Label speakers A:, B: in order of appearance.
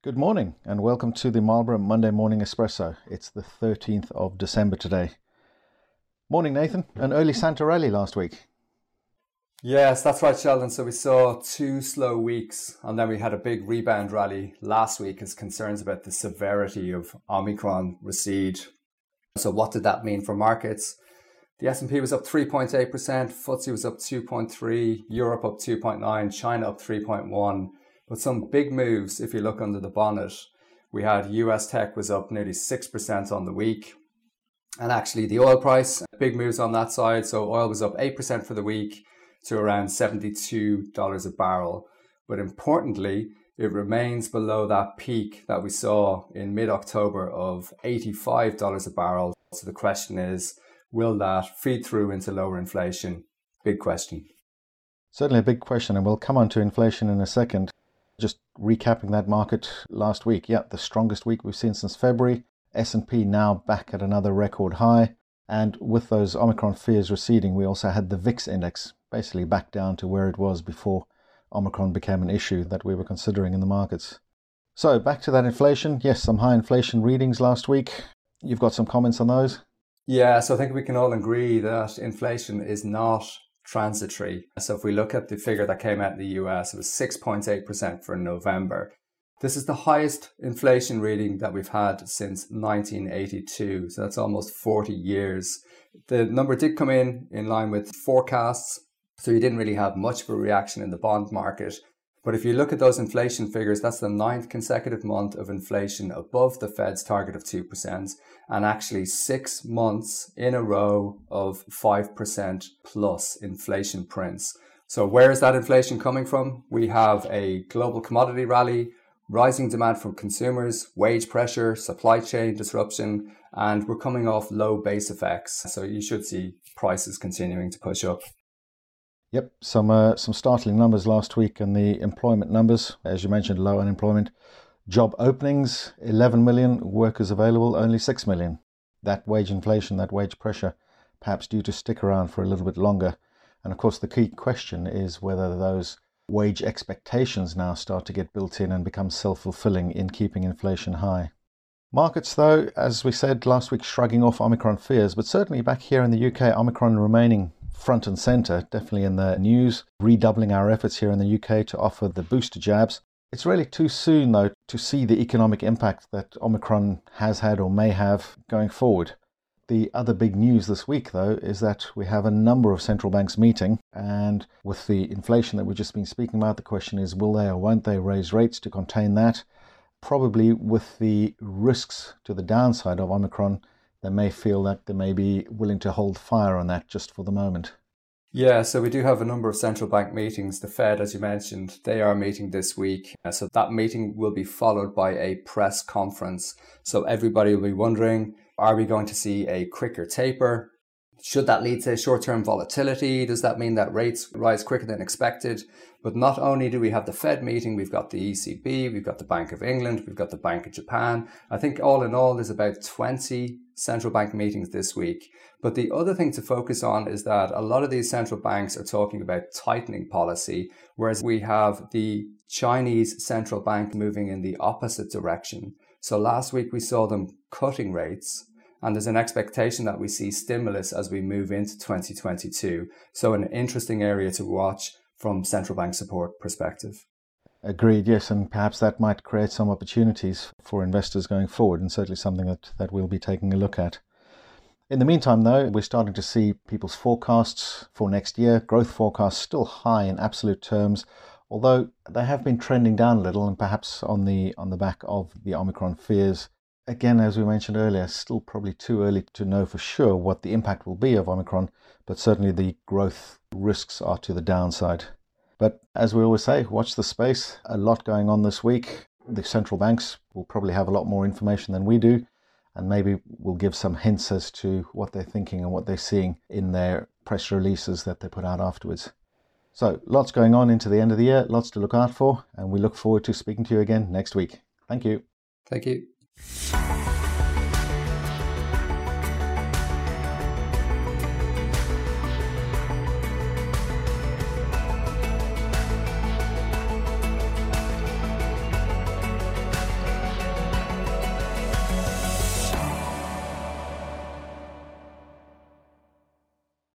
A: Good morning and welcome to the Marlborough Monday Morning Espresso. It's the 13th of December today. Morning, Nathan. An early Santa rally last week.
B: Yes, that's right, Sheldon. So we saw two slow weeks and then we had a big rebound rally last week as concerns about the severity of Omicron recede. So what did that mean for markets? The S&P was up 3.8%, FTSE was up 2.3, Europe up 2.9, China up 3.1 but some big moves, if you look under the bonnet, we had US tech was up nearly 6% on the week. And actually, the oil price, big moves on that side. So, oil was up 8% for the week to around $72 a barrel. But importantly, it remains below that peak that we saw in mid October of $85 a barrel. So, the question is will that feed through into lower inflation? Big question.
A: Certainly a big question, and we'll come on to inflation in a second. Just recapping that market last week, yeah, the strongest week we've seen since February. S&P now back at another record high. And with those Omicron fears receding, we also had the VIX index basically back down to where it was before Omicron became an issue that we were considering in the markets. So back to that inflation. Yes, some high inflation readings last week. You've got some comments on those?
B: Yeah, so I think we can all agree that inflation is not transitory. So if we look at the figure that came out in the US, it was 6.8% for November. This is the highest inflation reading that we've had since 1982. So that's almost 40 years. The number did come in in line with forecasts. So you didn't really have much of a reaction in the bond market. But if you look at those inflation figures, that's the ninth consecutive month of inflation above the Fed's target of 2%, and actually six months in a row of 5% plus inflation prints. So, where is that inflation coming from? We have a global commodity rally, rising demand from consumers, wage pressure, supply chain disruption, and we're coming off low base effects. So, you should see prices continuing to push up.
A: Yep, some uh, some startling numbers last week, and the employment numbers, as you mentioned, low unemployment, job openings, 11 million workers available, only 6 million. That wage inflation, that wage pressure, perhaps due to stick around for a little bit longer. And of course, the key question is whether those wage expectations now start to get built in and become self fulfilling in keeping inflation high. Markets, though, as we said last week, shrugging off Omicron fears, but certainly back here in the UK, Omicron remaining front and centre, definitely in the news, redoubling our efforts here in the UK to offer the booster jabs. It's really too soon, though, to see the economic impact that Omicron has had or may have going forward. The other big news this week, though, is that we have a number of central banks meeting, and with the inflation that we've just been speaking about, the question is will they or won't they raise rates to contain that? Probably with the risks to the downside of Omicron they may feel that they may be willing to hold fire on that just for the moment.
B: Yeah, so we do have a number of central bank meetings. The Fed, as you mentioned, they are meeting this week. Uh, so that meeting will be followed by a press conference. So everybody will be wondering are we going to see a quicker taper? Should that lead to short term volatility? Does that mean that rates rise quicker than expected? But not only do we have the Fed meeting, we've got the ECB, we've got the Bank of England, we've got the Bank of Japan. I think all in all, there's about 20 central bank meetings this week. But the other thing to focus on is that a lot of these central banks are talking about tightening policy, whereas we have the Chinese central bank moving in the opposite direction. So last week we saw them cutting rates and there's an expectation that we see stimulus as we move into 2022. So an interesting area to watch from central bank support perspective.
A: Agreed, yes, and perhaps that might create some opportunities for investors going forward, and certainly something that, that we'll be taking a look at. In the meantime, though, we're starting to see people's forecasts for next year, growth forecasts still high in absolute terms, although they have been trending down a little, and perhaps on the on the back of the Omicron fears. Again, as we mentioned earlier, still probably too early to know for sure what the impact will be of Omicron, but certainly the growth risks are to the downside. But as we always say, watch the space. A lot going on this week. The central banks will probably have a lot more information than we do, and maybe we'll give some hints as to what they're thinking and what they're seeing in their press releases that they put out afterwards. So, lots going on into the end of the year, lots to look out for, and we look forward to speaking to you again next week. Thank you.
B: Thank you.